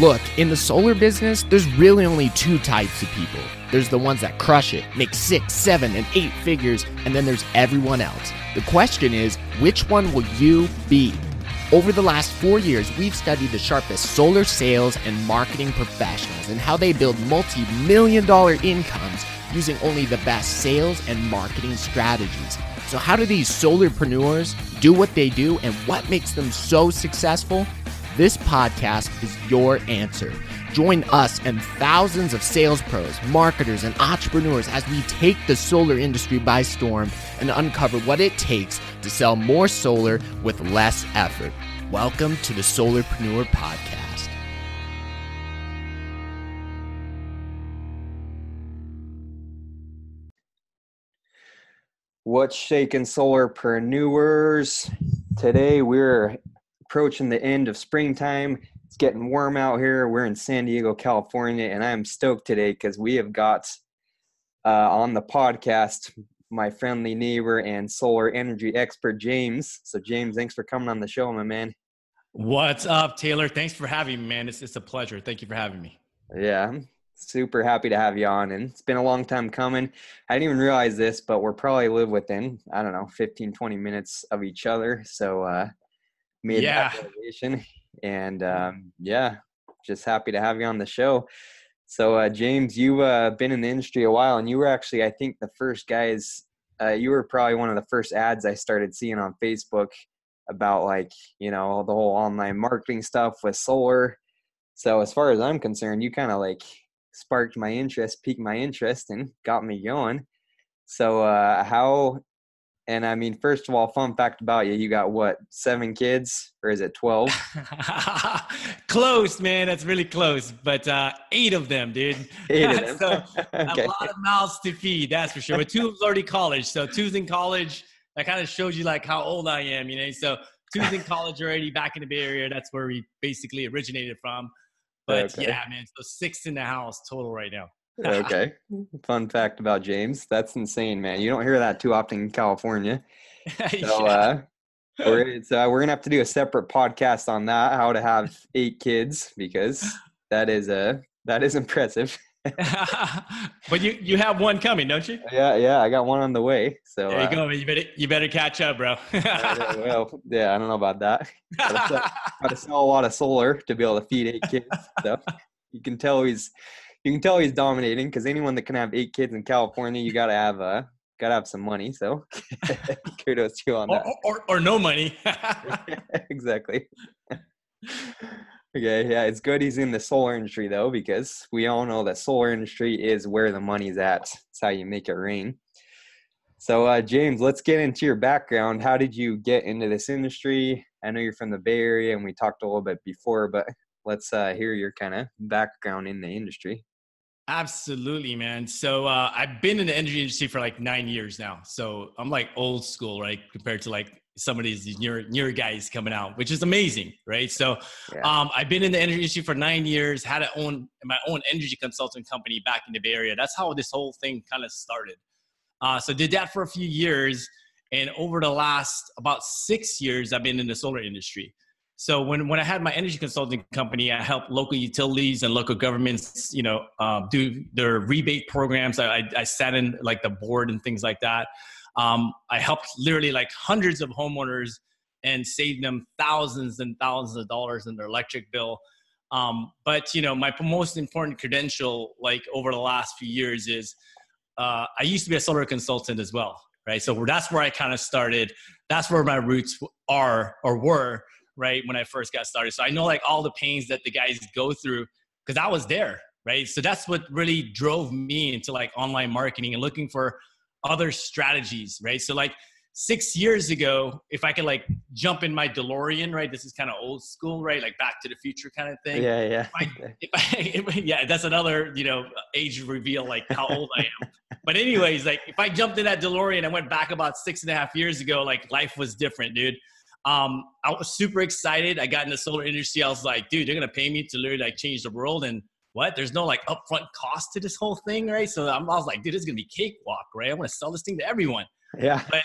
Look, in the solar business, there's really only two types of people. There's the ones that crush it, make six, seven, and eight figures, and then there's everyone else. The question is, which one will you be? Over the last four years, we've studied the sharpest solar sales and marketing professionals and how they build multi million dollar incomes using only the best sales and marketing strategies. So, how do these solarpreneurs do what they do and what makes them so successful? This podcast is your answer. Join us and thousands of sales pros, marketers, and entrepreneurs as we take the solar industry by storm and uncover what it takes to sell more solar with less effort. Welcome to the Solarpreneur Podcast. What's shaking solarpreneurs? Today we're approaching the end of springtime. It's getting warm out here. We're in San Diego, California, and I'm stoked today because we have got uh, on the podcast my friendly neighbor and solar energy expert, James. So, James, thanks for coming on the show, my man. What's up, Taylor? Thanks for having me, man. It's, it's a pleasure. Thank you for having me. Yeah, I'm super happy to have you on. And it's been a long time coming. I didn't even realize this, but we're probably live within, I don't know, 15, 20 minutes of each other. So, uh, made yeah. that realization. And um, yeah, just happy to have you on the show. So, uh, James, you've uh, been in the industry a while, and you were actually, I think, the first guys. Uh, you were probably one of the first ads I started seeing on Facebook about like you know the whole online marketing stuff with solar. So, as far as I'm concerned, you kind of like sparked my interest, piqued my interest, and got me going. So, uh, how and I mean, first of all, fun fact about you: you got what seven kids, or is it twelve? close, man. That's really close, but uh, eight of them, dude. Eight of them. so okay. a lot of mouths to feed, that's for sure. But two of already college, so two's in college. That kind of shows you like how old I am, you know. So two's in college already, back in the Bay Area. That's where we basically originated from. But Okay. yeah, man. So six in the house total right now. Okay. Fun fact about James. That's insane, man. You don't hear that too often in California. So Yeah. uh, we're uh, we're gonna have to do a separate podcast on that, how to have eight kids, because that is uh, that is impressive. but you you have one coming, don't you? Yeah, yeah. I got one on the way. So There you uh, go. man. You better you better catch up, bro. uh, well, yeah. I don't know about that. Sell, gotta sell a lot of solar to be able to feed eight kids. So you can tell he's you can tell he's dominating because anyone that can have eight kids in California, you gotta have uh gotta have some money. So kudos to you on or, that. or, or no money. exactly. okay, yeah, it's good he's in the solar industry though, because we all know that solar industry is where the money's at. It's how you make it rain. So, uh, James, let's get into your background. How did you get into this industry? I know you're from the Bay Area, and we talked a little bit before, but let's uh, hear your kind of background in the industry. Absolutely, man. So uh, I've been in the energy industry for like nine years now. So I'm like old school, right? Compared to like some of these newer newer guys coming out, which is amazing, right? So Yeah. um, I've been in the energy industry for nine years. Had a own my own energy consulting company back in the Bay Area. That's how this whole thing kind of started. Uh, so did that for a few years, and over the last about six years, I've been in the solar industry. So when, when I had my energy consulting company, I helped local utilities and local governments, you know, uh, do their rebate programs. I, I, I sat in like the board and things like that. Um, I helped literally like hundreds of homeowners and saved them thousands and thousands of dollars in their electric bill. Um, but you know, my most important credential, like over the last few years, is uh, I used to be a solar consultant as well, right? So that's where I kind of started. That's where my roots are or were right when I first got started. So I know like all the pains that the guys go through because I was there, right? So that's what really drove me into like online marketing and looking for other strategies, right? So like six years ago, if I could like jump in my DeLorean, right? This is kind of old school, right? Like Back to the Future kind of thing. Yeah, yeah. If I, if, yeah, that's another you know age reveal, like how old I am. But anyways, like if I jumped in that DeLorean and went back about six and a half years ago, like life was different, dude. Um, I was super excited. I got in the solar industry. I was like, dude, they're gonna pay me to literally like change the world. And what? There's no like upfront cost to this whole thing, right? So I'm, I was like, dude, this is gonna be cakewalk, right? I want to sell this thing to everyone. Yeah. But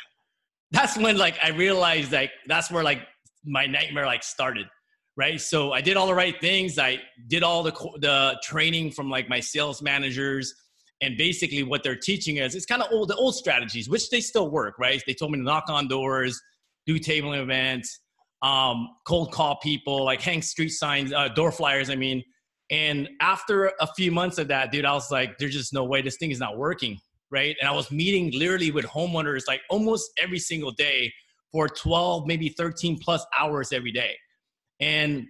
that's when like I realized like that's where like my nightmare like started, right? So I did all the right things. I did all the the training from like my sales managers, and basically what they're teaching us is kind of old the old strategies, which they still work, right? They told me to knock on doors, do tabling events, um, cold call people, like hang street signs, uh, door flyers. I mean, and after a few months of that, dude, I was like, there's just no way this thing is not working, right? And I was meeting literally with homeowners like almost every single day for 12, maybe 13 plus hours every day. And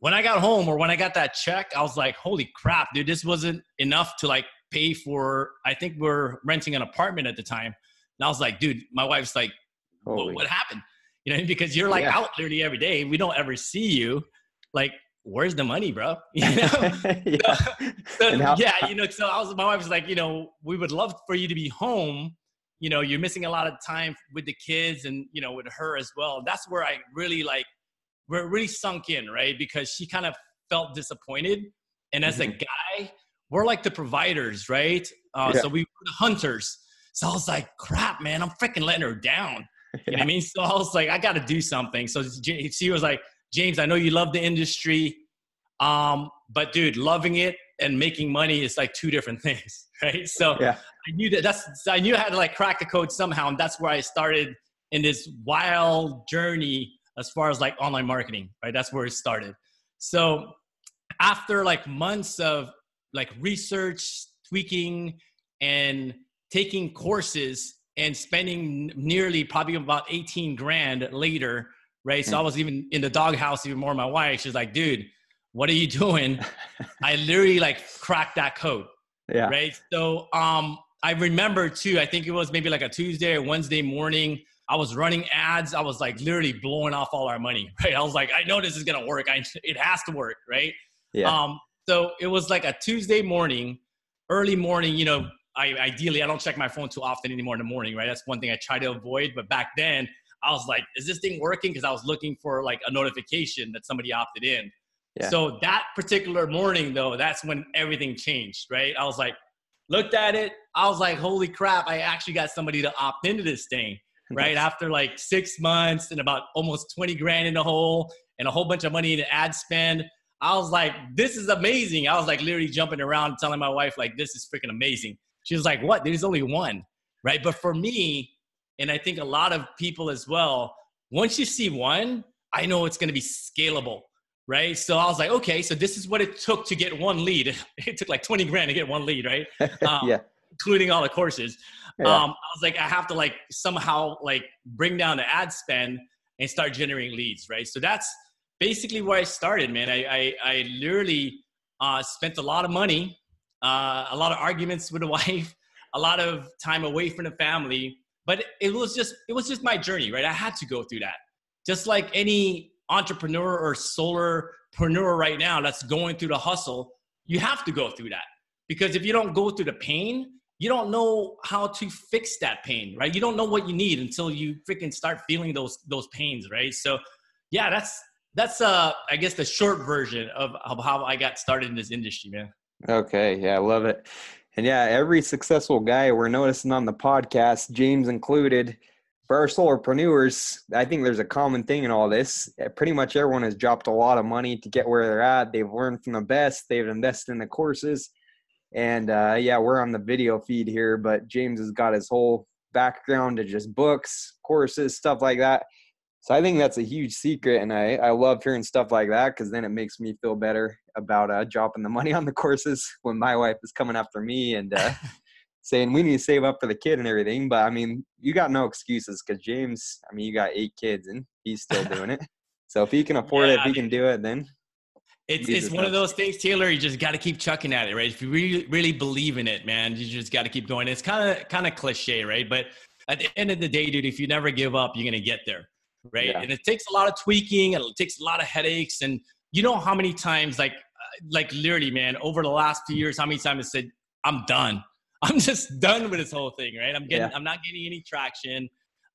when I got home or when I got that check, I was like, holy crap, dude, this wasn't enough to like pay for, I think we're renting an apartment at the time. And I was like, dude, my wife's like, what, what happened? You know, because you're like yeah. out literally every day. We don't ever see you. Like, where's the money, bro? You know? yeah. So, so, how- yeah, you know, so I was, my wife was like, you know, we would love for you to be home. You know, you're missing a lot of time with the kids and, you know, with her as well. That's where I really like where it really sunk in, right? Because she kind of felt disappointed. And as mm-hmm. a guy, we're like the providers, right? Uh, yeah. So we were the hunters. So I was like, crap, man, I'm freaking letting her down. You know what I mean? So I was like, I got to do something. So she was like, James, I know you love the industry, um, but dude, loving it and making money is like two different things, right? So yeah. I knew that that's I knew I had to like crack the code somehow, and that's where I started in this wild journey as far as like online marketing, right? That's where it started. So after like months of like research, tweaking, and taking courses and spending nearly probably about 18 grand later, right? So I was even in the doghouse even more. My wife, she's like, dude, what are you doing? I literally like cracked that code. Yeah. Right. So um I remember too, I think it was maybe like a Tuesday or Wednesday morning. I was running ads. I was like literally blowing off all our money, right? I was like, I know this is gonna work. I it has to work, right? Yeah. Um, so it was like a Tuesday morning, early morning. You know, I ideally I don't check my phone too often anymore in the morning, right? That's one thing I try to avoid. But back then, I was like, is this thing working? Because I was looking for like a notification that somebody opted in. Yeah. So that particular morning, though, that's when everything changed, right? I was like, looked at it. I was like, holy crap! I actually got somebody to opt into this thing right? After like six months and about almost 20 grand in the hole and a whole bunch of money in ad spend. I was like, this is amazing. I was like literally jumping around telling my wife, like, this is freaking amazing. She was like, what? There's only one, right? But for me, and I think a lot of people as well, once you see one, I know it's going to be scalable, right? So I was like, okay, so this is what it took to get one lead. It took like 20 grand to get one lead, right? Um, yeah. Including all the courses. Yeah. Um, I was like, I have to like somehow like bring down the ad spend and start generating leads, right? So that's basically where I started, man. I I, I literally uh, spent a lot of money, uh, a lot of arguments with the wife, a lot of time away from the family, but it was just it was just my journey, right? I had to go through that, just like any entrepreneur or solarpreneur right now that's going through the hustle. You have to go through that because if you don't go through the pain, you don't know how to fix that pain, right? You don't know what you need until you freaking start feeling those those pains, right? So, yeah, that's that's uh I guess the short version of, of how I got started in this industry, man. Okay, yeah, I love it. And yeah, every successful guy we're noticing on the podcast, James included, for our solarpreneurs, I think there's a common thing in all this. Pretty much everyone has dropped a lot of money to get where they're at. They've learned from the best. They've invested in the courses and uh, yeah, we're on the video feed here, but James has got his whole background to just books, courses, stuff like that. So I think that's a huge secret, and I, I love hearing stuff like that because then it makes me feel better about uh, dropping the money on the courses when my wife is coming after me and uh, saying we need to save up for the kid and everything. But I mean, you got no excuses because James, I mean, you got eight kids and he's still doing it. So if he can afford yeah, it, if he can do it, then it's it's one of those things, Taylor. You just got to keep chucking at it, right? If you really really believe in it, man, you just got to keep going. It's kind of kind of cliche, right? But at the end of the day, dude, if you never give up, you're gonna get there, right? Yeah. And it takes a lot of tweaking, and it takes a lot of headaches, and you know how many times, like uh, like literally, man, over the last few years, how many times I said, "I'm done. I'm just done with this whole thing," right? I'm getting, yeah. I'm not getting any traction.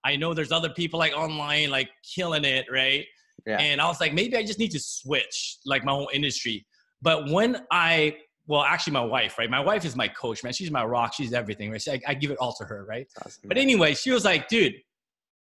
I know there's other people like online, like killing it, right? Yeah. And I was like, maybe I just need to switch like my whole industry. But when I, well, actually, my wife, right? My wife is my coach, man. She's my rock. She's everything, right? I, I give it all to her, right? Awesome, but anyway, she was like, dude,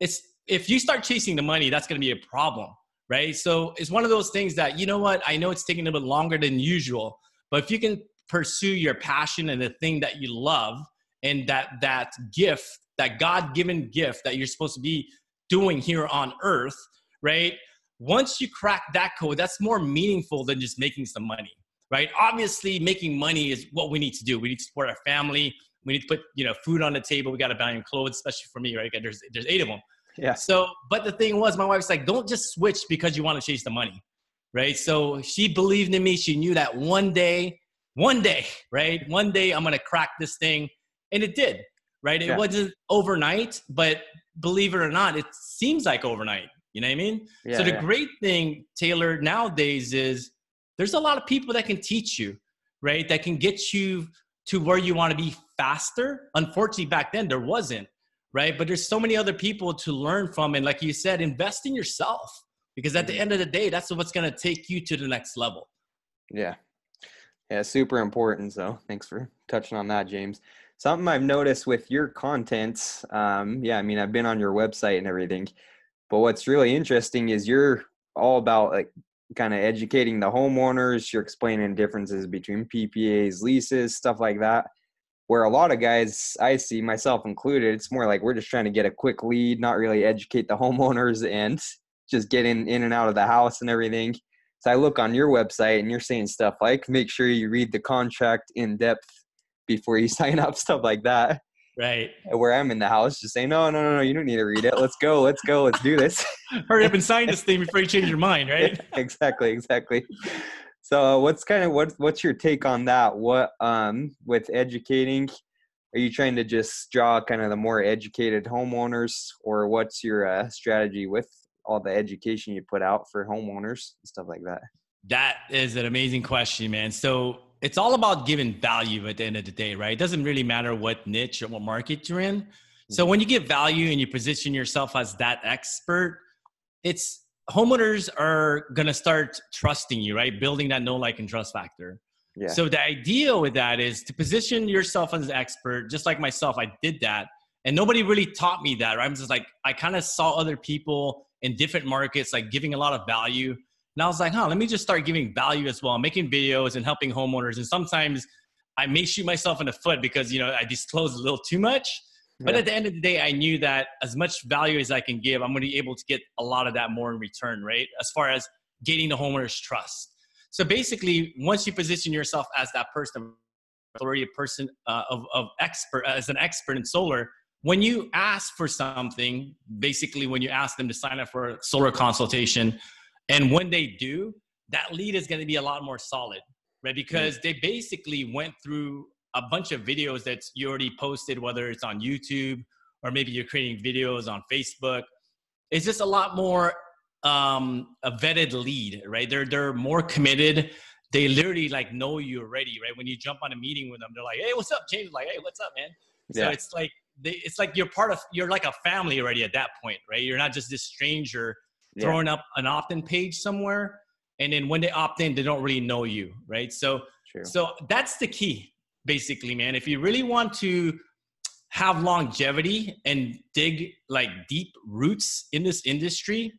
it's if you start chasing the money, that's going to be a problem, right? So it's one of those things that, you know what, I know it's taking a little bit longer than usual, but if you can pursue your passion and the thing that you love and that that gift, that God-given gift that you're supposed to be doing here on earth, right? Once you crack that code, that's more meaningful than just making some money, right? Obviously, making money is what we need to do. We need to support our family. We need to put, you know, food on the table. We got to buy them clothes, especially for me, right? There's there's eight of them. Yeah. So, but the thing was, my wife's like, don't just switch because you want to chase the money, right? So she believed in me. She knew that one day, one day, right? One day I'm gonna crack this thing, and it did, right? It Yeah. wasn't overnight, but believe it or not, it seems like overnight. You know what I mean? Yeah, so the yeah. great thing, Taylor, nowadays is there's a lot of people that can teach you, right? That can get you to where you want to be faster. Unfortunately, back then there wasn't, right? But there's so many other people to learn from. And like you said, invest in yourself because at Mm-hmm. the end of the day, that's what's going to take you to the next level. Yeah. Yeah, super important. So thanks for touching on that, James. Something I've noticed with your content, um, yeah, I mean, I've been on your website and everything, but what's really interesting is you're all about like kind of educating the homeowners. You're explaining differences between PPAs, leases, stuff like that. Where a lot of guys I see, myself included, it's more like we're just trying to get a quick lead, not really educate the homeowners and just getting in, in and out of the house and everything. So I look on your website and you're saying stuff like make sure you read the contract in depth before you sign up, stuff like that. Right. Where I'm in the house, just saying, no, no, no, no, you don't need to read it. Let's go, let's go, let's do this. Hurry up and sign this thing before you change your mind, right? exactly, exactly. So, what's kind of what what's your take on that? What um with educating? Are you trying to just draw kind of the more educated homeowners, or what's your uh, strategy with all the education you put out for homeowners and stuff like that? That is an amazing question, man. So it's all about giving value at the end of the day, right? It doesn't really matter what niche or what market you're in. So when you give value and you position yourself as that expert, it's homeowners are gonna start trusting you, right? Building that know, like, and trust factor. Yeah. So the idea with that is to position yourself as an expert, just like myself. I did that, and nobody really taught me that. Right? I'm just like I kind of saw other people in different markets like giving a lot of value, and I was like, huh, let me just start giving value as well, making videos and helping homeowners. And sometimes I may shoot myself in the foot because you know I disclose a little too much. But Yeah. at the end of the day, I knew that as much value as I can give, I'm going to be able to get a lot of that more in return, right? As far as gaining the homeowner's trust. So basically, once you position yourself as that person, authority a person uh, of, of expert as an expert in solar, when you ask for something, basically when you ask them to sign up for a solar consultation, and when they do, that lead is going to be a lot more solid, right? Because they basically went through a bunch of videos that you already posted, whether it's on YouTube or maybe you're creating videos on Facebook. It's just a lot more um, a vetted lead, right? They're they're more committed. They literally like know you already, right? When you jump on a meeting with them, they're like, "Hey, what's up, James?" Like, "Hey, what's up, man?" So it's like they, it's like you're part of you're like a family already at that point, right? You're not just this stranger Yeah. throwing up an opt-in page somewhere, and then when they opt in, they don't really know you, right? So True. so that's the key, basically, man. If you really want to have longevity and dig like deep roots in this industry,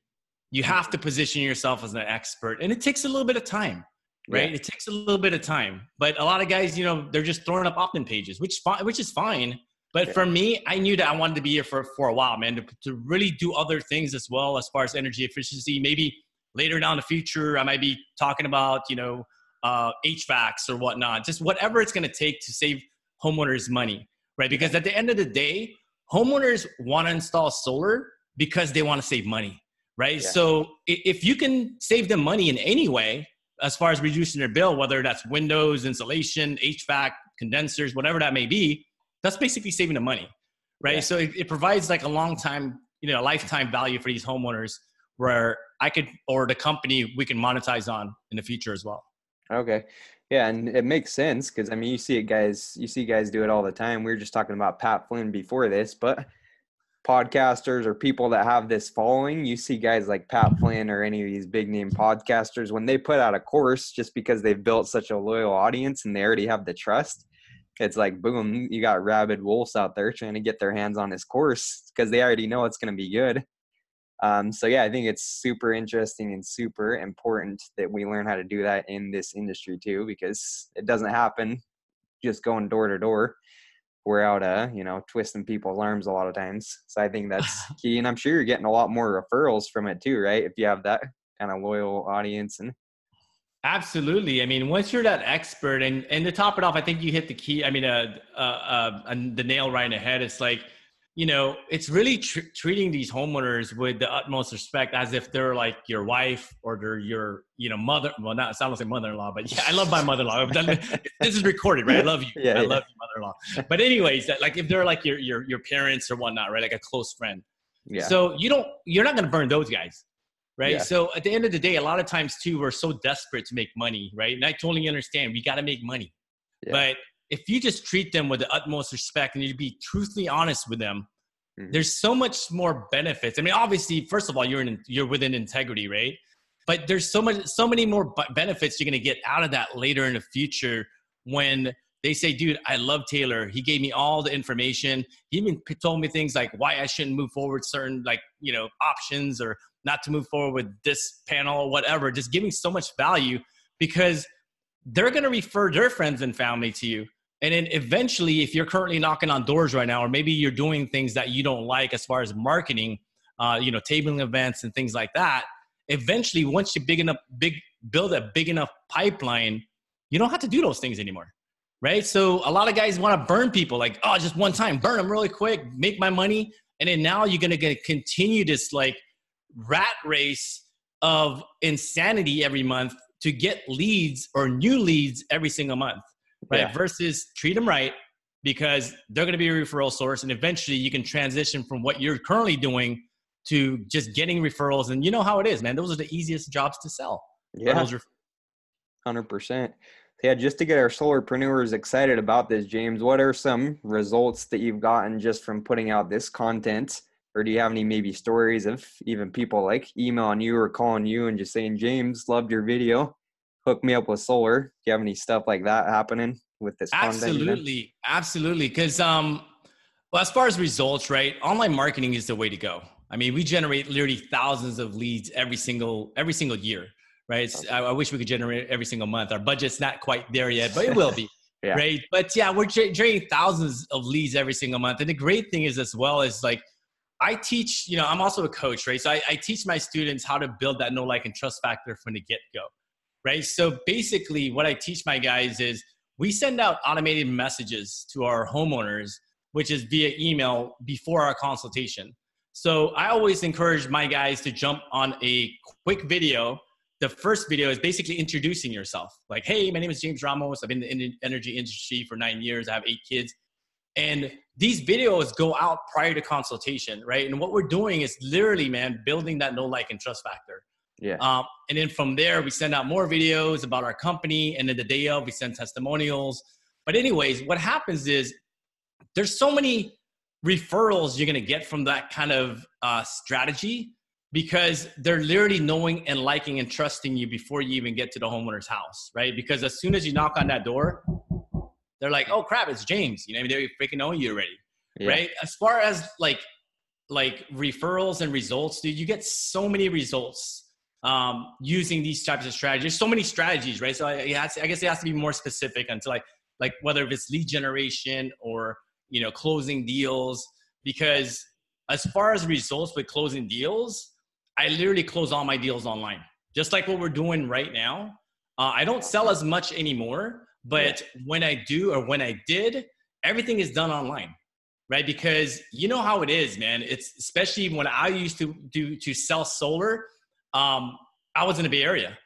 you have to position yourself as an expert. And it takes a little bit of time, right? Yeah. It takes a little bit of time. But a lot of guys, you know, they're just throwing up opt-in pages, which fine, which is fine. But Yeah. for me, I knew that I wanted to be here for, for a while, man, to, to really do other things as well as far as energy efficiency. Maybe later down the future, I might be talking about, you know, uh, HVACs or whatnot, just whatever it's going to take to save homeowners money, right? Because at the end of the day, homeowners want to install solar because they want to save money, right? Yeah. So if you can save them money in any way, as far as reducing their bill, whether that's windows, insulation, HVAC, condensers, whatever that may be, that's basically saving them money, right? Yeah. So it, it provides like a long time, you know, a lifetime value for these homeowners where I could, or the company we can monetize on in the future as well. Okay. Yeah, and it makes sense because I mean you see it guys you see guys do it all the time. We were just talking about Pat Flynn before this, but podcasters or people that have this following, you see guys like Pat Flynn or any of these big name podcasters when they put out a course just because they've built such a loyal audience and they already have the trust. It's like boom, you got rabid wolves out there trying to get their hands on this course because they already know it's going to be good. Um, so yeah, I think it's super interesting and super important that we learn how to do that in this industry too, because it doesn't happen just going door to door. We're out, uh, you know, twisting people's arms a lot of times. So I think that's key, and I'm sure you're getting a lot more referrals from it too, right? If you have that kind of loyal audience and Absolutely. I mean, once you're that expert, and and to top it off, I think you hit the key. I mean, uh, uh, uh the nail right in the head. It's like, you know, it's really tr- treating these homeowners with the utmost respect, as if they're like your wife or they're your, you know, mother. Well, not sound like mother-in-law, but yeah, I love my mother-in-law. this is recorded, right? I love you. Yeah, I yeah. love you, mother-in-law. But anyways, like if they're like your your your parents or whatnot, right? Like a close friend. Yeah. So you don't, you're not going to burn those guys right? Yeah. So at the end of the day, a lot of times too, we're so desperate to make money, right? And I totally understand we got to make money, yeah. but if you just treat them with the utmost respect and you be truthfully honest with them, mm-hmm. there's so much more benefits. I mean, obviously, first of all, you're in you're within integrity, right? But there's so much, so many more benefits you're gonna get out of that later in the future when they say, dude, I love Taylor. He gave me all the information. He even told me things like why I shouldn't move forward certain like, you know, options or not to move forward with this panel or whatever, just giving so much value because they're going to refer their friends and family to you. And then eventually, if you're currently knocking on doors right now, or maybe you're doing things that you don't like as far as marketing, uh, you know, tabling events and things like that, eventually, once you big enough, big build a big enough pipeline, you don't have to do those things anymore, right? So a lot of guys want to burn people, like, oh, just one time, burn them really quick, make my money, and then now you're gonna get continue this like rat race of insanity every month to get leads or new leads every single month, right? Yeah. Versus treat them right because they're going to be a referral source, and eventually you can transition from what you're currently doing to just getting referrals. And you know how it is, man. Those are the easiest jobs to sell. Yeah, hundred percent. Yeah, just to get our solarpreneurs excited about this, James, what are some results that you've gotten just from putting out this content? or do you have any maybe stories of even people like emailing you or calling you and just saying james loved your video hook me up with solar. Do you have any stuff like that happening with this absolutely absolutely because um well as far as results right online marketing is the way to go. I mean we generate literally thousands of leads every single every single year right? I, I, wish we could generate every single month. Our budget's not quite there yet but it will be yeah. right? But yeah we're generating thousands of leads every single month. And the great thing is as well is like I teach, you know, I'm also a coach, right? So I, I teach my students how to build that know, like, and trust factor from the get go, right? So basically, what I teach my guys is we send out automated messages to our homeowners, which is via email before our consultation. So I always encourage my guys to jump on a quick video. The first video is basically introducing yourself. Like, hey, my name is James Ramos. I've been in the energy industry for nine years. I have eight kids. And these videos go out prior to consultation, right? And what we're doing is literally, man, building that know like and trust factor. Yeah. Um, and then from there, we send out more videos about our company. And then the day of, we send testimonials. But, anyways, what happens is there's so many referrals you're going to get from that kind of uh, strategy because they're literally knowing and liking and trusting you before you even get to the homeowner's house, right? Because as soon as you knock on that door, they're like, oh crap, it's James. You know, they freaking know you already, yeah. right? As far as like like referrals and results, dude, you get so many results um, using these types of strategies. So many strategies, right? So I, to, I guess it has to be more specific until like like whether it's lead generation or you know closing deals. Because as far as results with closing deals, I literally close all my deals online, just like what we're doing right now. Uh, I don't sell as much anymore but yeah. when I do or when I did, everything is done online, right? Because you know how it is, man. It's especially when I used to do to sell solar. Um, I was in the Bay Area,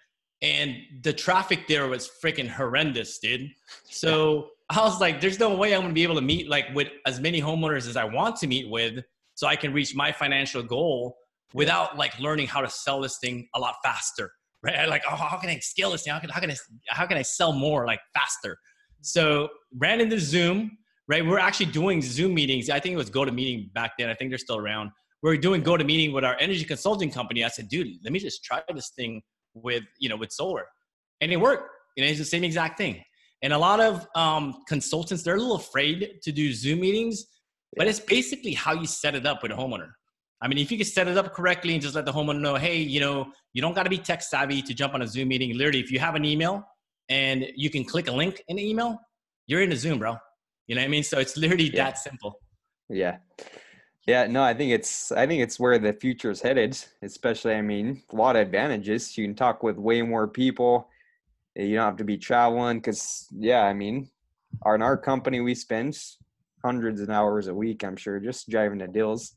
and the traffic there was freaking horrendous, dude. So I was like, "There's no way I'm gonna be able to meet like with as many homeowners as I want to meet with, so I can reach my financial goal without like learning how to sell this thing a lot faster." right? Like, oh, how can I scale this? How can, how can I how can I sell more like faster? So ran into Zoom, right? We're actually doing Zoom meetings. I think it was GoToMeeting back then. I think they're still around. We are doing GoToMeeting with our energy consulting company. I said, dude, let me just try this thing with you know with solar, and it worked. You know, it's the same exact thing. And a lot of um, consultants, they're a little afraid to do Zoom meetings, but it's basically how you set it up with a homeowner. I mean, if you can set it up correctly and just let the homeowner know, hey, you know, you don't got to be tech savvy to jump on a Zoom meeting. Literally, if you have an email and you can click a link in the email, you're in a Zoom, bro. You know what I mean? So it's literally yeah. that simple. Yeah. Yeah, no, I think it's I think it's where the future is headed. Especially, I mean, a lot of advantages. You can talk with way more people. You don't have to be traveling because, yeah, I mean, our, in our company we spend hundreds of hours a week. I'm sure just driving to deals.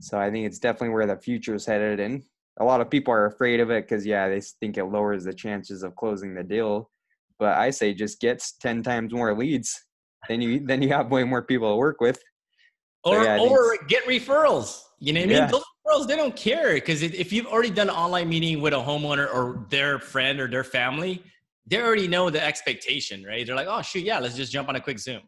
So I think it's definitely where the future is headed, and a lot of people are afraid of it because, yeah, they think it lowers the chances of closing the deal. But I say just gets ten times more leads. Then you then you have way more people to work with or yeah, or get referrals. You know what I mean? Yeah. Those referrals they don't care because if you've already done an online meeting with a homeowner or their friend or their family, they already know the expectation, right? They're like, oh shoot, yeah, let's just jump on a quick Zoom.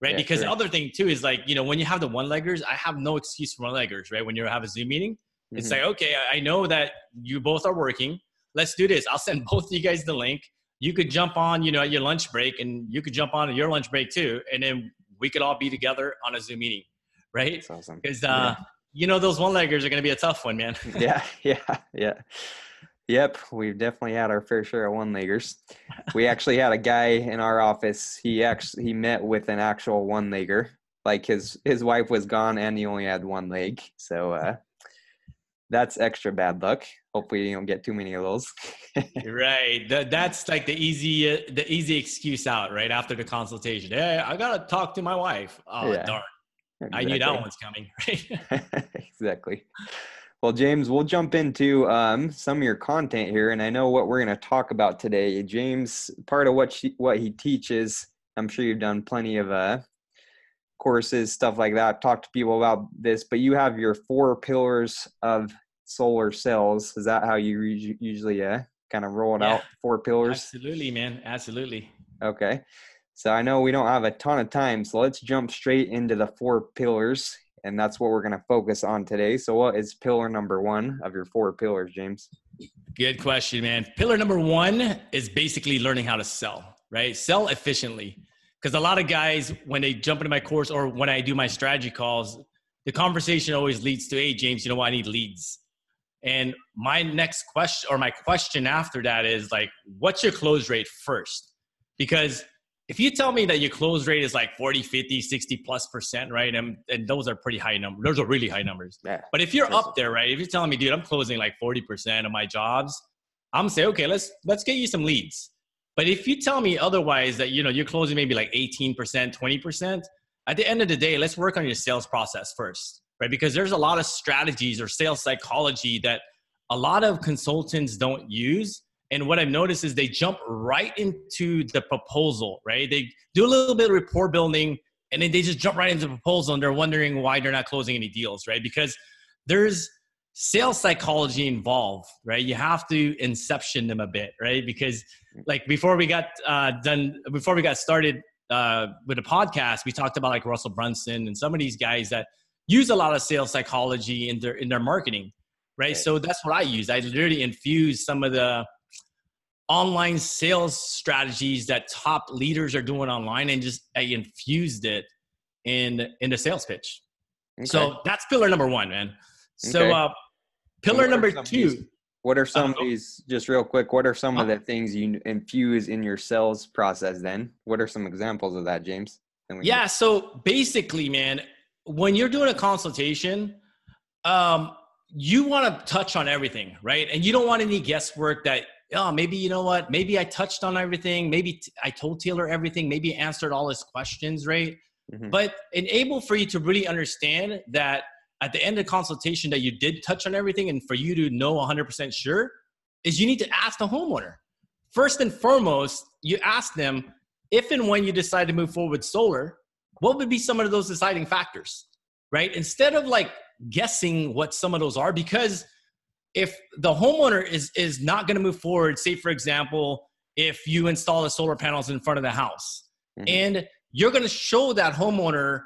Right. Yeah, because sure. the other thing too is like, you know, when you have the one leggers, I have no excuse for one leggers, right? When you have a Zoom meeting, mm-hmm. it's like, okay, I know that you both are working. Let's do this. I'll send both of you guys the link. You could jump on, you know, at your lunch break and you could jump on at your lunch break too. And then we could all be together on a Zoom meeting right? That's awesome. Because uh, yeah. you know those one leggers are going to be a tough one, man. yeah, yeah, yeah. Yep, we've definitely had our fair share of one leggers. We actually had a guy in our office. He actually he met with an actual one legger. Like his his wife was gone and he only had one leg. So uh, that's extra bad luck. Hopefully you don't get too many of those. right. That, that's like the easy uh, the easy excuse out right after the consultation. Hey, I gotta talk to my wife. Oh yeah. darn. Exactly. I knew that one's coming. Right? exactly. Well, James, we'll jump into um, some of your content here, and I know what we're going to talk about today. James, part of what she, what he teaches, I'm sure you've done plenty of uh, courses, stuff like that. Talk to people about this, but you have your four pillars of solar sales. Is that how you usually uh, kind of roll it yeah. out? Four pillars. Absolutely, man. Absolutely. Okay. So I know we don't have a ton of time, so let's jump straight into the four pillars, and that's what we're going to focus on today. So, what is pillar number one of your four pillars, James? Good question, man. Pillar number one is basically learning how to sell, right? Sell efficiently. Because a lot of guys, when they jump into my course or when I do my strategy calls, the conversation always leads to, hey, James, you know what? I need leads. And my next question or my question after that is like, what's your close rate first? Because if you tell me that your close rate is like 40 50 60 plus percent right and, and those are pretty high numbers those are really high numbers. Yeah, but if you're up there right if you're telling me dude i'm closing like 40% of my jobs i'm say okay let's let's get you some leads. But if you tell me otherwise that you know you're closing maybe like 18% 20% at the end of the day let's work on your sales process first right because there's a lot of strategies or sales psychology that a lot of consultants don't use and what I've noticed is they jump right into the proposal, right? They do a little bit of rapport building and then they just jump right into the proposal and they're wondering why they're not closing any deals, right? Because there's sales psychology involved, right? You have to inception them a bit, right? Because like before we got uh, done, before we got started uh, with the podcast, we talked about like Russell Brunson and some of these guys that use a lot of sales psychology in their in their marketing, right? right. So that's what I use. I literally infuse some of the online sales strategies that top leaders are doing online and just I infused it in in the sales pitch. Okay. So that's pillar number one, man. So okay. uh, pillar number two. These, what are some uh, of these? Just real quick. What are some uh, of the things you infuse in your sales process? Then, what are some examples of that, James? Yeah. So basically, man, when you're doing a consultation, um, you want to touch on everything, right? And you don't want any guesswork that oh, maybe you know what? Maybe I touched on everything. Maybe t- I told Taylor everything. Maybe answered all his questions, right? Mm-hmm. But enable for you to really understand that at the end of the consultation that you did touch on everything and for you to know 100% sure is you need to ask the homeowner. First and foremost, you ask them if and when you decide to move forward with solar, what would be some of those deciding factors, right? Instead of like guessing what some of those are, because if the homeowner is is not going to move forward say for example if you install the solar panels in front of the house mm-hmm. and you're going to show that homeowner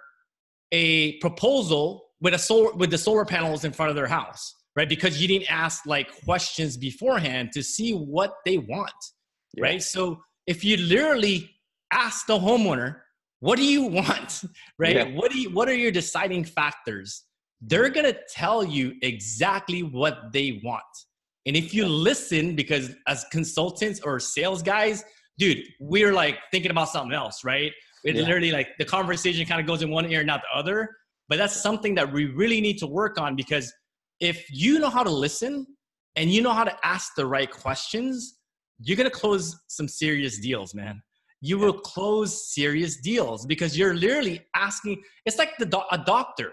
a proposal with a solar with the solar panels in front of their house right because you didn't ask like questions beforehand to see what they want yeah. right so if you literally ask the homeowner what do you want right yeah. what do you what are your deciding factors they're going to tell you exactly what they want. And if you listen, because as consultants or sales guys, dude, we're like thinking about something else, right? It yeah. literally like the conversation kind of goes in one ear, and not the other. But that's something that we really need to work on because if you know how to listen and you know how to ask the right questions, you're gonna close some serious deals, man. You will close serious deals because you're literally asking. It's like the a doctor,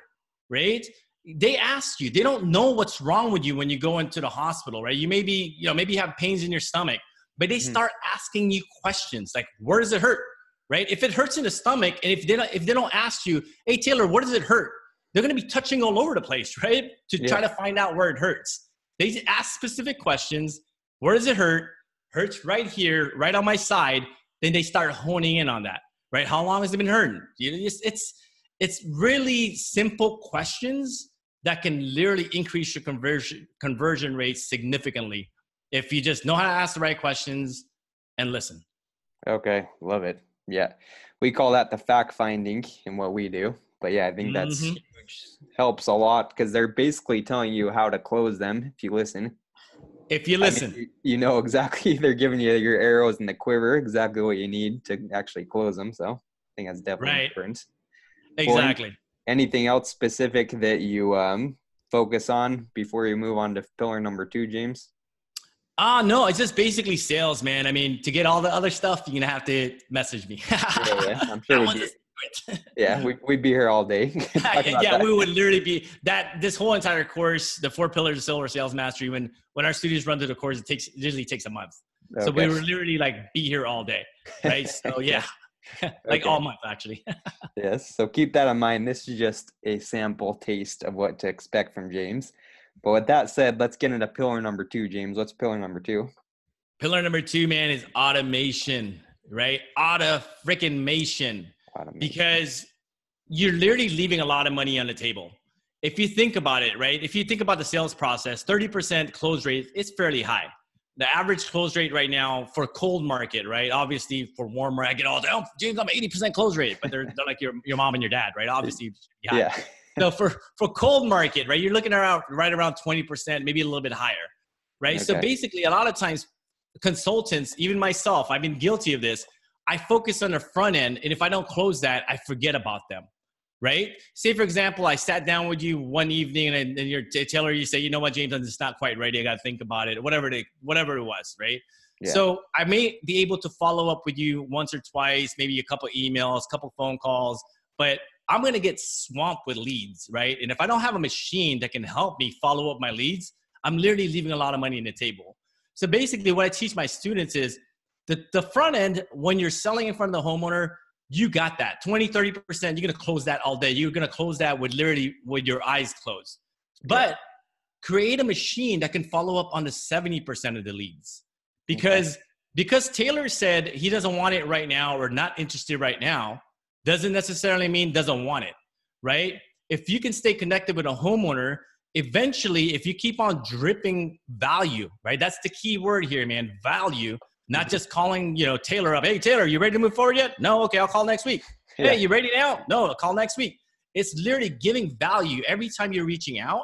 right? They ask you. They don't know what's wrong with you when you go into the hospital, right? You maybe you know maybe you have pains in your stomach, but they mm-hmm. start asking you questions like, "Where does it hurt?" Right? If it hurts in the stomach, and if they don't, if they don't ask you, "Hey Taylor, where does it hurt?" They're going to be touching all over the place, right? To yeah. try to find out where it hurts. They ask specific questions. Where does it hurt? Hurts right here, right on my side. Then they start honing in on that, right? How long has it been hurting? You know, it's, it's, it's really simple questions that can literally increase your conversion, conversion rates significantly if you just know how to ask the right questions and listen. Okay, love it. Yeah. We call that the fact finding in what we do. But yeah, I think that's mm-hmm. helps a lot because they're basically telling you how to close them if you listen. If you listen, I mean, you know exactly they're giving you your arrows in the quiver, exactly what you need to actually close them. So I think that's definitely right. different. Exactly. anything else specific that you um, focus on before you move on to pillar number two, James? Ah, uh, no, it's just basically sales, man. I mean, to get all the other stuff, you're gonna have to message me. yeah, yeah, I'm sure we yeah, we, we'd be here all day. yeah, that. we would literally be that. This whole entire course, the four pillars of solar sales mastery. When when our students run through the course, it takes it usually takes a month. Okay. So we would literally like be here all day, right? So yeah, like okay. all month actually. yes. So keep that in mind. This is just a sample taste of what to expect from James. But with that said, let's get into pillar number two, James. What's pillar number two? Pillar number two, man, is automation, right? Auto freaking mation because you're literally leaving a lot of money on the table. If you think about it, right? If you think about the sales process, 30% close rate is fairly high. The average close rate right now for cold market, right? Obviously, for warmer, I get all, oh, James, I'm 80% close rate, but they're, they're like your, your mom and your dad, right? Obviously, yeah. yeah. so for for cold market, right? You're looking around right around 20%, maybe a little bit higher, right? Okay. So basically, a lot of times, consultants, even myself, I've been guilty of this I focus on the front end, and if I don't close that, I forget about them. Right? Say, for example, I sat down with you one evening, and, and you're Taylor. You say, "You know what, James? It's not quite ready. I got to think about it. Whatever it, whatever it was." Right? Yeah. So I may be able to follow up with you once or twice, maybe a couple emails, a couple phone calls, but I'm going to get swamped with leads, right? And if I don't have a machine that can help me follow up my leads, I'm literally leaving a lot of money on the table. So basically, what I teach my students is the, the front end, when you're selling in front of the homeowner, you got that 20, 30%. You're going to close that all day. You're going to close that with literally with your eyes closed. But create a machine that can follow up on the 70% of the leads. Because, okay. because Taylor said he doesn't want it right now or not interested right now, doesn't necessarily mean doesn't want it, right? If you can stay connected with a homeowner, eventually, if you keep on dripping value, right? That's the key word here, man. Value not just calling, you know, Taylor up. Hey, Taylor, you ready to move forward yet? No. Okay, I'll call next week. Yeah. Hey, you ready now? No, I'll call next week. It's literally giving value every time you're reaching out.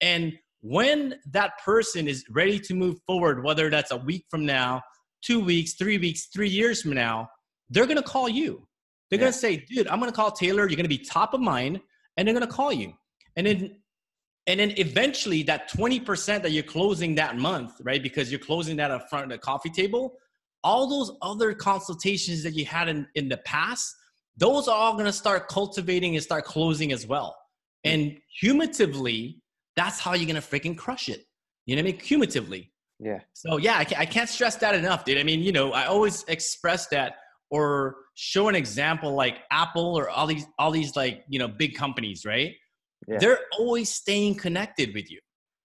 And when that person is ready to move forward, whether that's a week from now, two weeks, three weeks, three years from now, they're going to call you. They're yeah. going to say, dude, I'm going to call Taylor. You're going to be top of mind. And they're going to call you. And then and then eventually that 20% that you're closing that month right because you're closing that up front of the coffee table all those other consultations that you had in, in the past those are all going to start cultivating and start closing as well. Hmm. And cumulatively that's how you're going to freaking crush it. You know what i mean? Cumulatively. Yeah. So yeah I can't, I can't stress that enough dude. I mean you know i always express that or show an example like apple or all these all these like you know big companies right? Yeah. they're always staying connected with you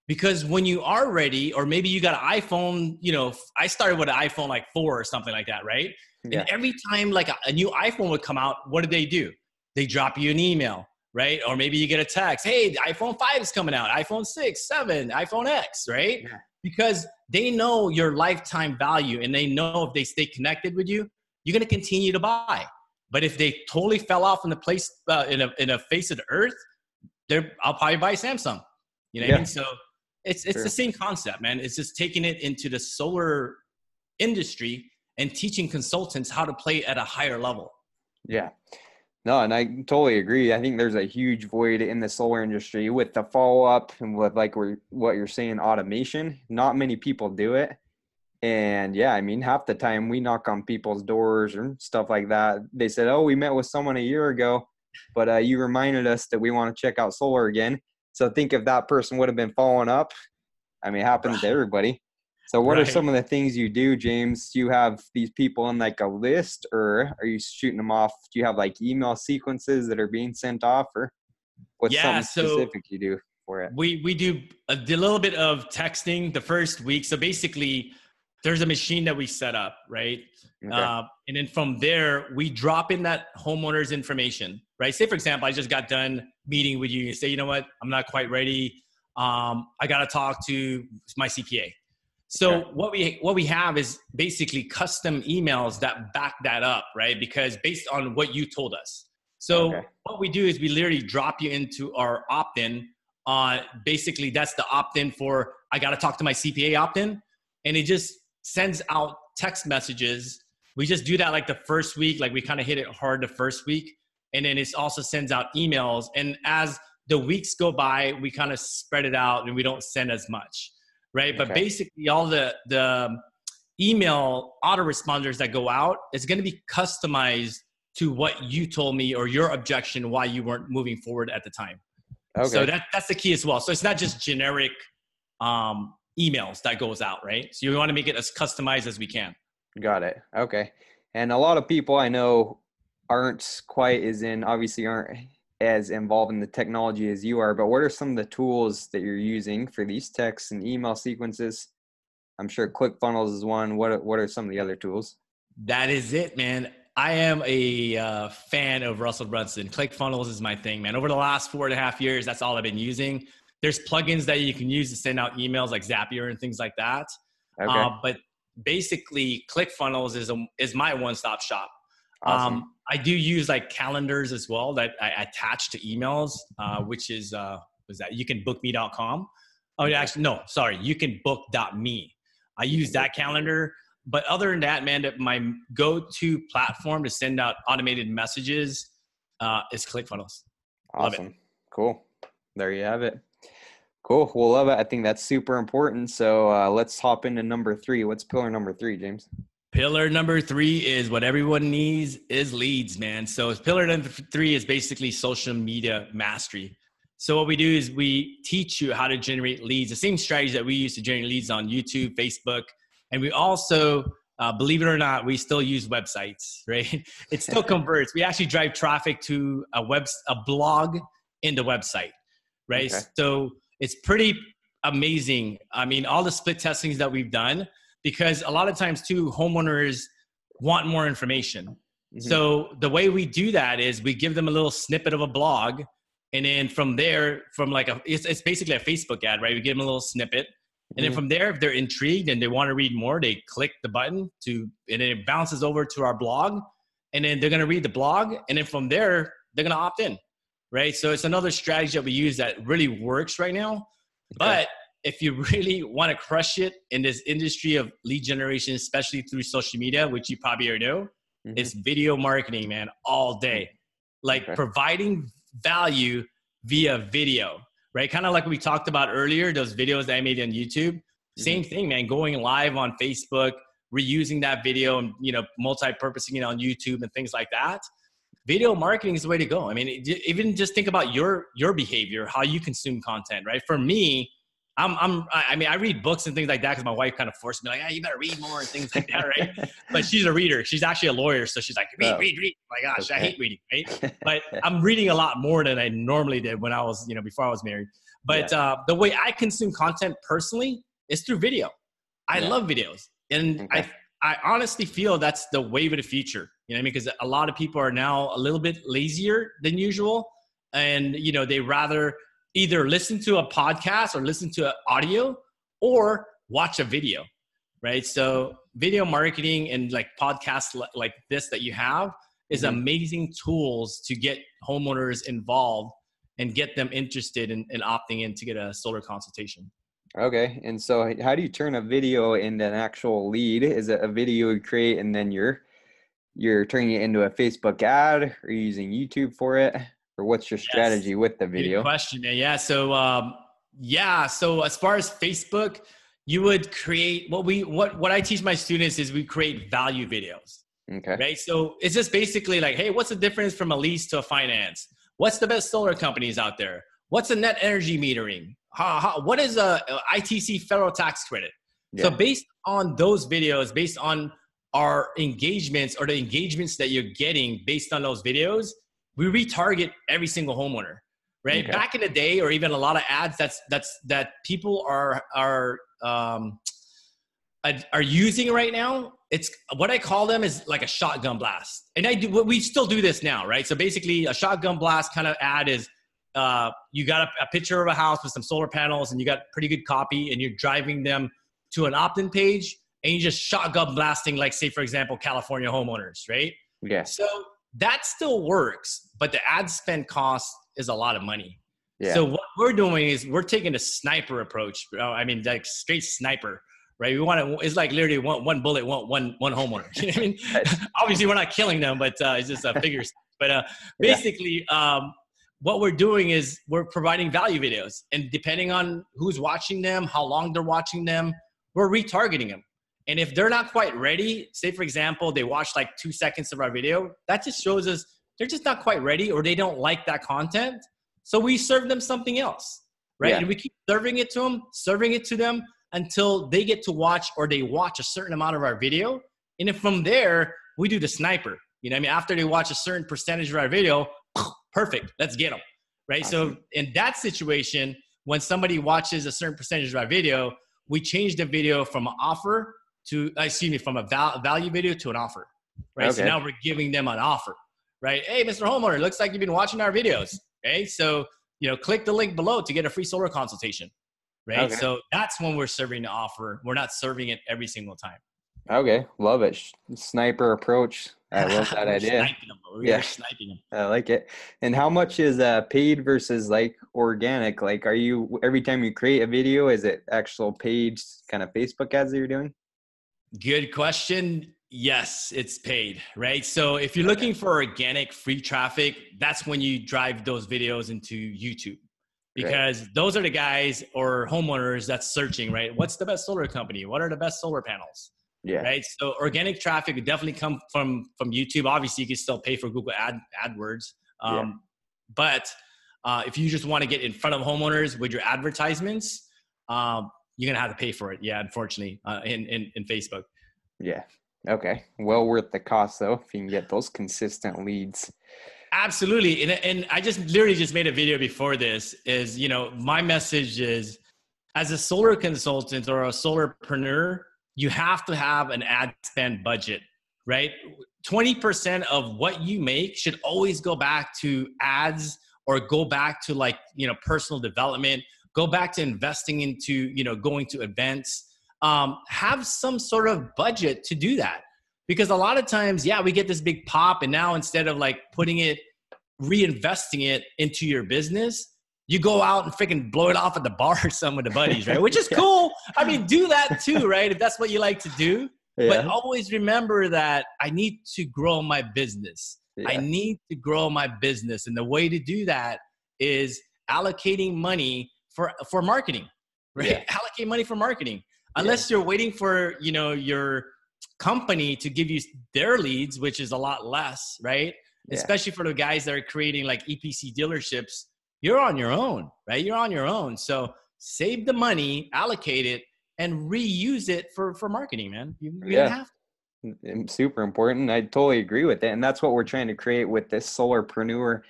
because when you are ready or maybe you got an iphone you know i started with an iphone like four or something like that right yeah. and every time like a, a, new iphone would come out what did they do they drop you an email right or maybe you get a text hey the iphone 5 is coming out iphone 6 7 iphone x right yeah. because they know your lifetime value and they know if they stay connected with you you're going to continue to buy but if they totally fell off in the place uh, in, a, in a face of the earth they're I'll probably buy Samsung. You know what yeah. I mean? So it's it's sure. the same concept, man. It's just taking it into the solar industry and teaching consultants how to play at a higher level. Yeah. No, and I totally agree. I think there's a huge void in the solar industry with the follow up and with like what you're saying, automation. Not many people do it. And yeah, I mean, half the time we knock on people's doors or stuff like that. They said, "Oh, we met with someone a year ago, but uh, you reminded us that we want to check out solar again." So think if that person would have been following up. I mean, it happens to everybody. So what right. are some of the things you do, James? Do you have these people in like a list or are you shooting them off? Do you have like email sequences that are being sent off or what's yeah, something specific so you do for it? We we do a little bit of texting the first week. So basically there's a machine that we set up, right? Okay. Uh, and then from there, we drop in that homeowner's information, right? Say, for example, I just got done meeting with you. You say, you know what, I'm not quite ready. Um, I got to talk to my CPA. So okay. what we what we have is basically custom emails that back that up, right? Because based on what you told us. So okay. what we do is we literally drop you into our opt-in. Uh, basically, that's the opt-in for I got to talk to my CPA opt-in, and it just sends out text messages. We just do that like the first week, like we kind of hit it hard the first week, and then it also sends out emails. And as the weeks go by, we kind of spread it out, and we don't send as much right? Okay. But basically, all the the email autoresponders that go out is going to be customized to what you told me or your objection why you weren't moving forward at the time. Okay. So that that's the key as well. So it's not just generic um, emails that goes out, right? So you want to make it as customized as we can. Got it. Okay. And a lot of people I know aren't quite as in obviously aren't as involved in the technology as you are, but what are some of the tools that you're using for these texts and email sequences? I'm sure ClickFunnels is one. What what are some of the other tools? That is it, man. I am a uh, fan of Russell Brunson. ClickFunnels is my thing, man. Over the last four and a half years, that's all I've been using. There's plugins that you can use to send out emails like Zapier and things like that. Okay. Uh, but basically, ClickFunnels is a, is my one stop shop. Awesome. Um, I do use like calendars as well that I attach to emails, uh, which is uh, was that you can bookme.com. Oh, actually, no, sorry, you can book.me. I use that calendar. But other than that, man, my go-to platform to send out automated messages uh, is ClickFunnels. Awesome. Cool. There you have it. Cool. We'll love it. I think that's super important. So uh, let's hop into number three. What's pillar number three, James? Pillar number three is what everyone needs is leads, man. So pillar number three is basically social media mastery. So what we do is we teach you how to generate leads, the same strategy that we use to generate leads on YouTube, Facebook, and we also, uh, believe it or not, we still use websites, right? It still converts. We actually drive traffic to a web, a blog in the website, right? Okay. So it's pretty amazing. I mean, all the split testings that we've done because a lot of times too homeowners want more information mm-hmm. so the way we do that is we give them a little snippet of a blog and then from there from like a it's, it's basically a facebook ad right we give them a little snippet and then mm-hmm. from there if they're intrigued and they want to read more they click the button to and then it bounces over to our blog and then they're going to read the blog and then from there they're going to opt in right so it's another strategy that we use that really works right now okay. but if you really want to crush it in this industry of lead generation, especially through social media, which you probably already know, mm-hmm. is video marketing, man, all day. Like okay. providing value via video, right? Kind of like we talked about earlier, those videos that I made on YouTube. Mm-hmm. Same thing, man. Going live on Facebook, reusing that video and you know multi-purposing it on YouTube and things like that. Video marketing is the way to go. I mean, even just think about your your behavior, how you consume content, right? For me, I'm, I'm, I mean, I read books and things like that because my wife kind of forced me, like, hey, you better read more and things like that, right? but she's a reader. She's actually a lawyer. So she's like, read, oh. read, read. Oh my gosh, okay. I hate reading, right? But I'm reading a lot more than I normally did when I was, you know, before I was married. But yeah. uh, the way I consume content personally is through video. I yeah. love videos. And okay. I, I honestly feel that's the wave of the future. You know what I mean? Because a lot of people are now a little bit lazier than usual. And, you know, they rather either listen to a podcast or listen to an audio or watch a video right so video marketing and like podcasts like this that you have is mm-hmm. amazing tools to get homeowners involved and get them interested in, in opting in to get a solar consultation. Okay. And so how do you turn a video into an actual lead? Is it a video you create and then you're you're turning it into a Facebook ad or using YouTube for it? Or what's your strategy yes. with the video? Good question, man. Yeah. So um, yeah. So as far as Facebook, you would create what we what what I teach my students is we create value videos. Okay. Right. So it's just basically like, hey, what's the difference from a lease to a finance? What's the best solar companies out there? What's a net energy metering? How, how, what is a, a, ITC federal tax credit? Yeah. So based on those videos, based on our engagements or the engagements that you're getting based on those videos, we retarget every single homeowner. Right. Okay. Back in the day, or even a lot of ads that's that's that people are are um, are using right now it's what I call them is like a shotgun blast. And I do we still do this now, right? So basically a shotgun blast kind of ad is uh, you got a, a, picture of a house with some solar panels and you got pretty good copy and you're driving them to an opt-in page and you just shotgun blasting like say for example California homeowners, right? Yeah. So that still works, but the ad spend cost is a lot of money. Yeah. So what we're doing is we're taking a sniper approach. I mean, like straight sniper right? We want to. It's like literally one one bullet, one one one homeowner. You know what I mean? Obviously, we're not killing them, but uh, it's just a figure. but uh, basically, yeah. um, what we're doing is we're providing value videos, and depending on who's watching them, how long they're watching them, we're retargeting them. And if they're not quite ready, say for example, they watch like two seconds of our video, that just shows us they're just not quite ready or they don't like that content. So we serve them something else, right? Yeah. And we keep serving it to them, serving it to them until they get to watch or they watch a certain amount of our video. And if from there, we do the sniper. You know, I mean, after they watch a certain percentage of our video, perfect, let's get them. Right. So in that situation, when somebody watches a certain percentage of our video, we change the video from an offer to, uh, excuse me, from a val- value video to an offer. Right. Okay. So now we're giving them an offer. Right. Hey, Mr. Homeowner, looks like you've been watching our videos. Okay. So, you know, click the link below to get a free solar consultation right? Okay. So that's when we're serving the offer. We're not serving it every single time. Okay, love it. Sniper approach. I love that idea. Them, yeah, sniping them. I like it. And how much is uh, paid versus like organic? Like, are you every time you create a video, is it actual paid kind of Facebook ads that you're doing? Good question. Yes, it's paid, right? So if you're looking for organic free traffic, that's when you drive those videos into YouTube because right. those are the guys or homeowners that's searching, right? What's the best solar company? What are the best solar panels? Yeah. Right. So organic traffic would definitely come from from YouTube. Obviously, you can still pay for Google Ad AdWords, um, yeah. but uh, if you just want to get in front of homeowners with your advertisements, um, you're gonna have to pay for it. Yeah, unfortunately, uh, in, in in Facebook. Yeah. Okay. Well worth the cost though, if you can get those consistent leads. Absolutely. And, and I just literally just made a video before this is, you know, my message is as a solar consultant or a solarpreneur, you have to have an ad spend budget, right? 20% of what you make should always go back to ads or go back to like, you know, personal development, go back to investing into, you know, going to events. Um, have some sort of budget to do that. Because a lot of times yeah we get this big pop and now instead of like putting it reinvesting it into your business you go out and freaking blow it off at the bar or some with the buddies right? Which is cool. I mean do that too right? If that's what you like to do. Yeah. but always remember that i need to grow my business. Yeah. i need to grow my business. And the way to do that is allocating money for for marketing right yeah. allocate money for marketing unless you're waiting for you know your company to give you their leads, which is a lot less, right? Yeah. Especially for the guys that are creating like EPC dealerships, you're on your own, right? You're on your own. So save the money, allocate it, and reuse it for for marketing, man. You, you yeah. have to. Mm, mm, super important. I totally agree with it. And that's what we're trying to create with this solarpreneur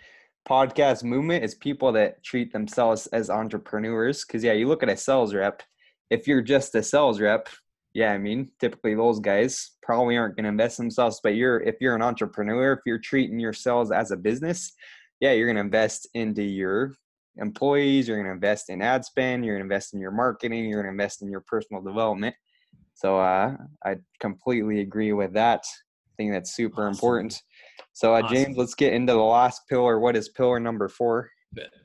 podcast movement is people that treat themselves as entrepreneurs. Cause yeah, you look at a sales rep, if you're just a sales rep, yeah, I mean, typically those guys probably aren't going to invest themselves. But you're if you're an entrepreneur, if you're treating yourselves as a business, yeah, you're going to invest into your employees. You're going to invest in ad spend. You're going to invest in your marketing. You're going to invest in your personal development. So uh, I completely agree with that. I think that's super awesome. important. So uh, James, let's get into the last pillar. What is pillar number four?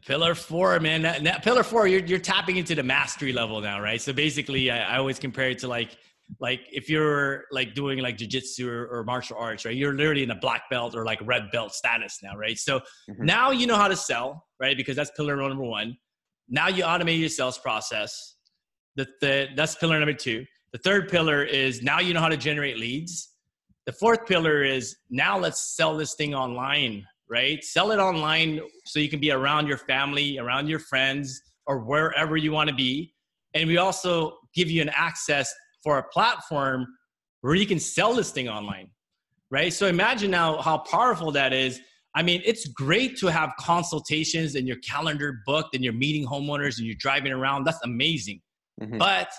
Pillar four, man. That, that pillar four, you're you're tapping into the mastery level now, right? So basically, I, I always compare it to like like if you're like doing like jujitsu or, or martial arts, right? You're literally in a black belt or like red belt status now, right? So mm-hmm. now you know how to sell, right? Because that's pillar number one. Now you automate your sales process. The, the that's pillar number two. The third pillar is now you know how to generate leads. The fourth pillar is now let's sell this thing online, right? Sell it online so you can be around your family, around your friends, or wherever you want to be. And we also give you an access for a platform where you can sell this thing online, right? So imagine now how powerful that is. I mean, it's great to have consultations and your calendar booked and you're meeting homeowners and you're driving around. That's amazing. Mm-hmm. But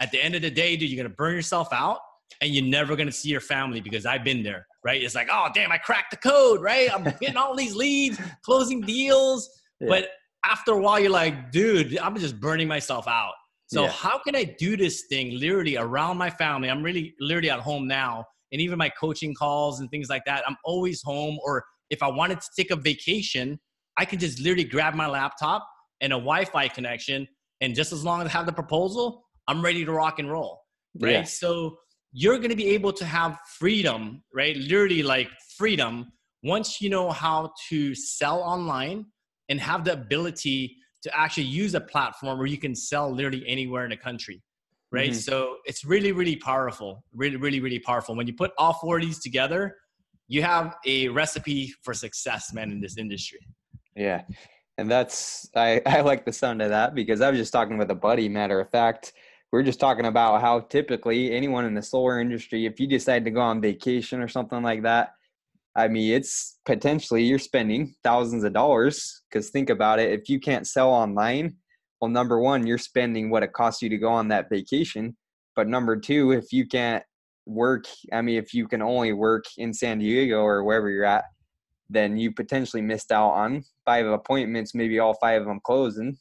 at the end of the day, dude, you're gonna burn yourself out and you're never gonna see your family because I've been there, right? It's like, oh damn, I cracked the code, right? I'm getting all these leads, closing deals. Yeah. But after a while, you're like, dude, I'm just burning myself out. So yeah. how can I do this thing literally around my family? I'm really literally at home now. And even my coaching calls and things like that, I'm always home. Or if I wanted to take a vacation, I can just literally grab my laptop and a Wi-Fi connection. And just as long as I have the proposal, I'm ready to rock and roll. Right. Yeah. So you're going to be able to have freedom, right? Literally like freedom once you know how to sell online and have the ability to actually use a platform where you can sell literally anywhere in the country right mm-hmm. so it's really really powerful really really really powerful when you put all four of these together you have a recipe for success man in this industry yeah and that's i i like the sound of that because i was just talking with a buddy matter of fact we are just talking about how typically anyone in the solar industry if you decide to go on vacation or something like that I mean, it's potentially you're spending thousands of dollars because think about it. If you can't sell online, well, number one, you're spending what it costs you to go on that vacation. But number two, if you can't work, I mean, if you can only work in San Diego or wherever you're at, then you potentially missed out on five appointments, maybe all five of them closing.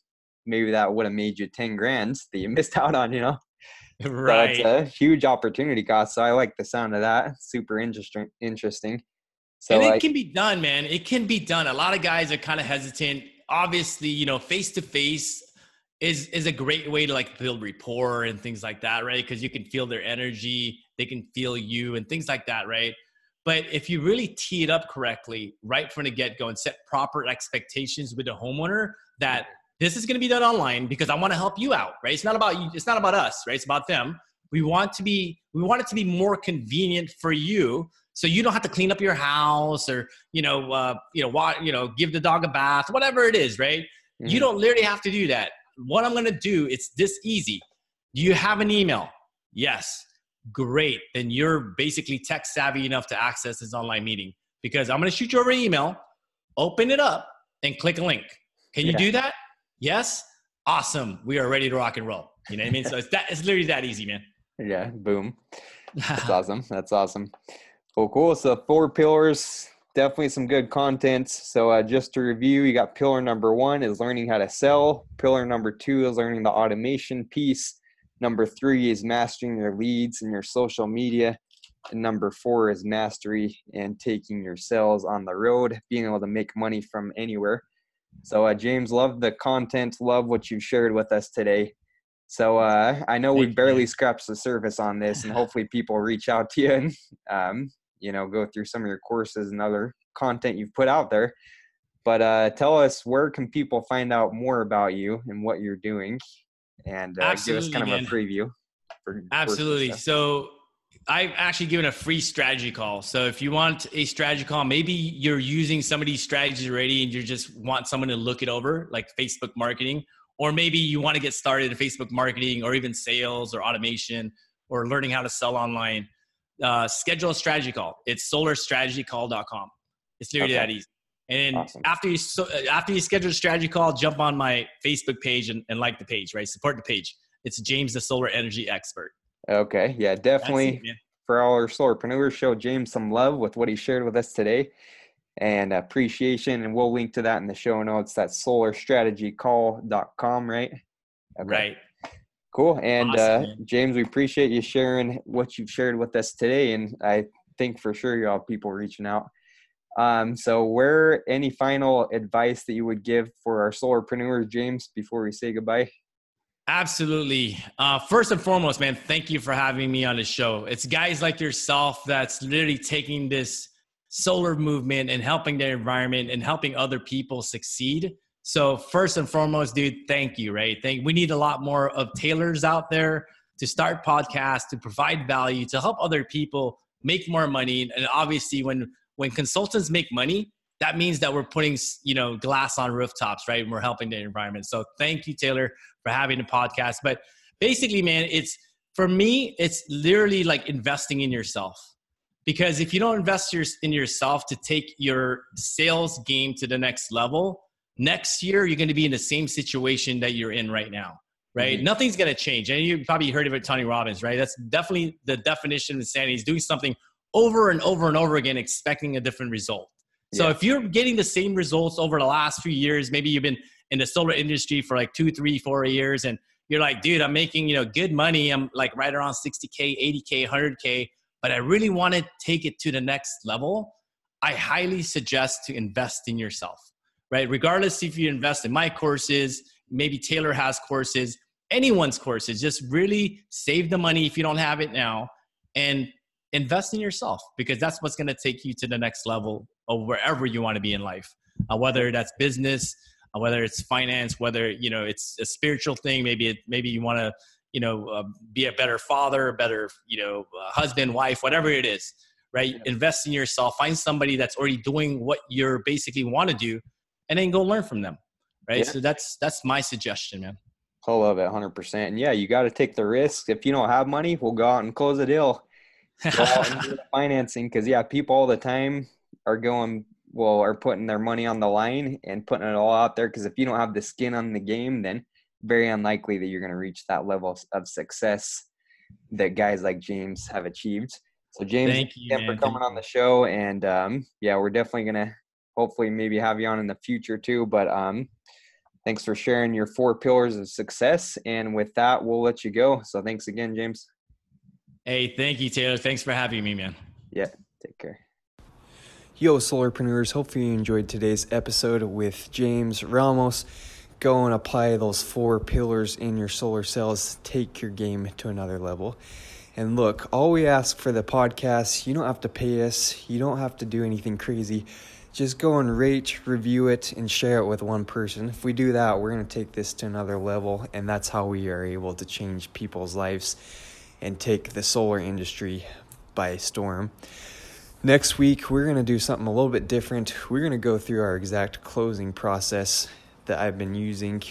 Maybe that would have made you 10 grand that you missed out on, you know? Right. A huge opportunity cost. So I like the sound of that. Super interesting. Interesting. So and it I, can be done, man. It can be done. A lot of guys are kind of hesitant. Obviously, you know, face to face is is a great way to like build rapport and things like that, right? Because you can feel their energy, they can feel you, and things like that, right? But if you really tee it up correctly right from the get go and set proper expectations with the homeowner that this is going to be done online because I want to help you out, right? It's not about you. It's not about us, right? It's about them. We want to be. We want it to be more convenient for you so you don't have to clean up your house or you know uh, you know wa- you know give the dog a bath whatever it is right mm-hmm. you don't literally have to do that what i'm going to do it's this easy do you have an email yes great then you're basically tech savvy enough to access this online meeting because i'm going to shoot you over an email open it up and click a link can you yeah. do that yes awesome we are ready to rock and roll you know what i mean so it's that it's literally that easy man yeah boom that's awesome that's awesome Cool, cool. So four pillars, definitely some good content. So uh, just to review, you got pillar number one is learning how to sell. Pillar number two is learning the automation piece. Number three is mastering your leads and your social media. And number four is mastery and taking your sales on the road, being able to make money from anywhere. So, uh, James, love the content, love what you've shared with us today. So uh, I know we barely scratched the surface on this, and hopefully people reach out to you and um, you know go through some of your courses and other content you've put out there. But uh, tell us where can people find out more about you and what you're doing? And uh, give us kind of man. a preview for absolutely. so I've actually given a free strategy call. So if you want a strategy call, maybe you're using some of these strategies already and you just want someone to look it over, like Facebook marketing, or maybe you want to get started in Facebook marketing or even sales or automation or learning how to sell online uh, schedule a strategy call. It's solarstrategycall.com. It's literally okay. that easy. And awesome. after you so, uh, after you schedule a strategy call, jump on my Facebook page and, and like the page, right? Support the page. It's James, the solar energy expert. Okay, yeah, definitely. It, for all our solarpreneurs, show James some love with what he shared with us today and appreciation. And we'll link to that in the show notes. That's solarstrategycall.com, right? Okay. Right. Cool. And awesome, uh, James, we appreciate you sharing what you've shared with us today. And I think for sure you'll have people reaching out. Um, so, where any final advice that you would give for our solarpreneurs, James, before we say goodbye? Absolutely. Uh, first and foremost, man, thank you for having me on the show. It's guys like yourself that's literally taking this solar movement and helping their environment and helping other people succeed. So first and foremost, dude, thank you, right? Thank we need a lot more of Taylors out there to start podcasts, to provide value, to help other people make more money. And obviously when when consultants make money, that means that we're putting you know glass on rooftops, right? And we're helping the environment. So thank you, Taylor, for having the podcast. But basically, man, it's for me, it's literally like investing in yourself because if you don't invest in yourself to take your sales game to the next level next year you're going to be in the same situation that you're in right now right mm-hmm. nothing's going to change and you probably heard of it tony robbins right that's definitely the definition of insanity is doing something over and over and over again expecting a different result so yeah. if you're getting the same results over the last few years maybe you've been in the solar industry for like two three four years and you're like dude i'm making you know good money i'm like right around 60k 80k 100k but I really want to take it to the next level, I highly suggest to invest in yourself, right? Regardless if you invest in my courses, maybe Taylor has courses, anyone's courses, just really save the money if you don't have it now and invest in yourself because that's what's going to take you to the next level of wherever you want to be in life, uh, whether that's business, uh, whether it's finance, whether, you know, it's a spiritual thing, maybe, it, maybe you want to, you know, uh, be a better father, a better, you know, uh, husband, wife, whatever it is, right? Yeah. Invest in yourself. Find somebody that's already doing what you're basically want to do, and then go learn from them, right? Yeah. So that's that's my suggestion, man. I love it, hundred percent. And yeah, you got to take the risk. If you don't have money, we'll go out and close a deal. Go out and do the financing, because yeah, people all the time are going well, are putting their money on the line and putting it all out there. Because if you don't have the skin on the game, then very unlikely that you're going to reach that level of success that guys like James have achieved. So James, thank you for coming on the show, and um, yeah, we're definitely gonna hopefully maybe have you on in the future too. But um, thanks for sharing your four pillars of success. And with that, we'll let you go. So thanks again, James. Hey, thank you, Taylor. Thanks for having me, man. Yeah, take care. Yo, solarpreneurs. Hopefully you enjoyed today's episode with James Ramos go and apply those four pillars in your solar sales, take your game to another level. And look, all we ask for the podcast, you don't have to pay us, you don't have to do anything crazy. Just go and rate, review it, and share it with one person. If we do that, we're going to take this to another level, and that's how we are able to change people's lives and take the solar industry by storm. Next week, we're going to do something a little bit different. We're going to go through our exact closing process that I've been using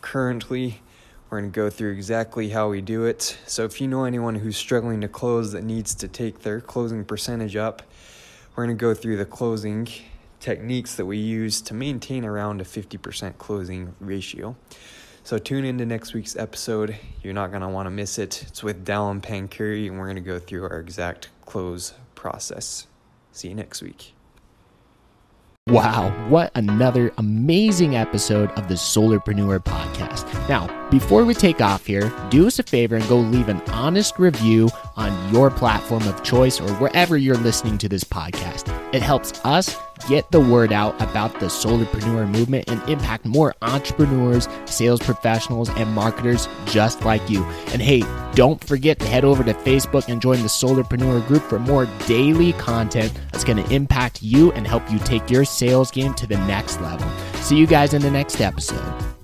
currently. We're going to go through exactly how we do it. So, if you know anyone who's struggling to close that needs to take their closing percentage up, we're going to go through the closing techniques that we use to maintain around a 50% closing ratio. So, tune into next week's episode. You're not going to want to miss it. It's with Dallin Pancuri, and we're going to go through our exact close process. See you next week. Wow, what another amazing episode of the Solarpreneur podcast. Now, before we take off here, do us a favor and go leave an honest review on your platform of choice or wherever you're listening to this podcast. It helps us get the word out about the solarpreneur movement and impact more entrepreneurs, sales professionals, and marketers just like you. And hey, don't forget to head over to Facebook and join the Solarpreneur group for more daily content that's going to impact you and help you take your sales game to the next level. See you guys in the next episode.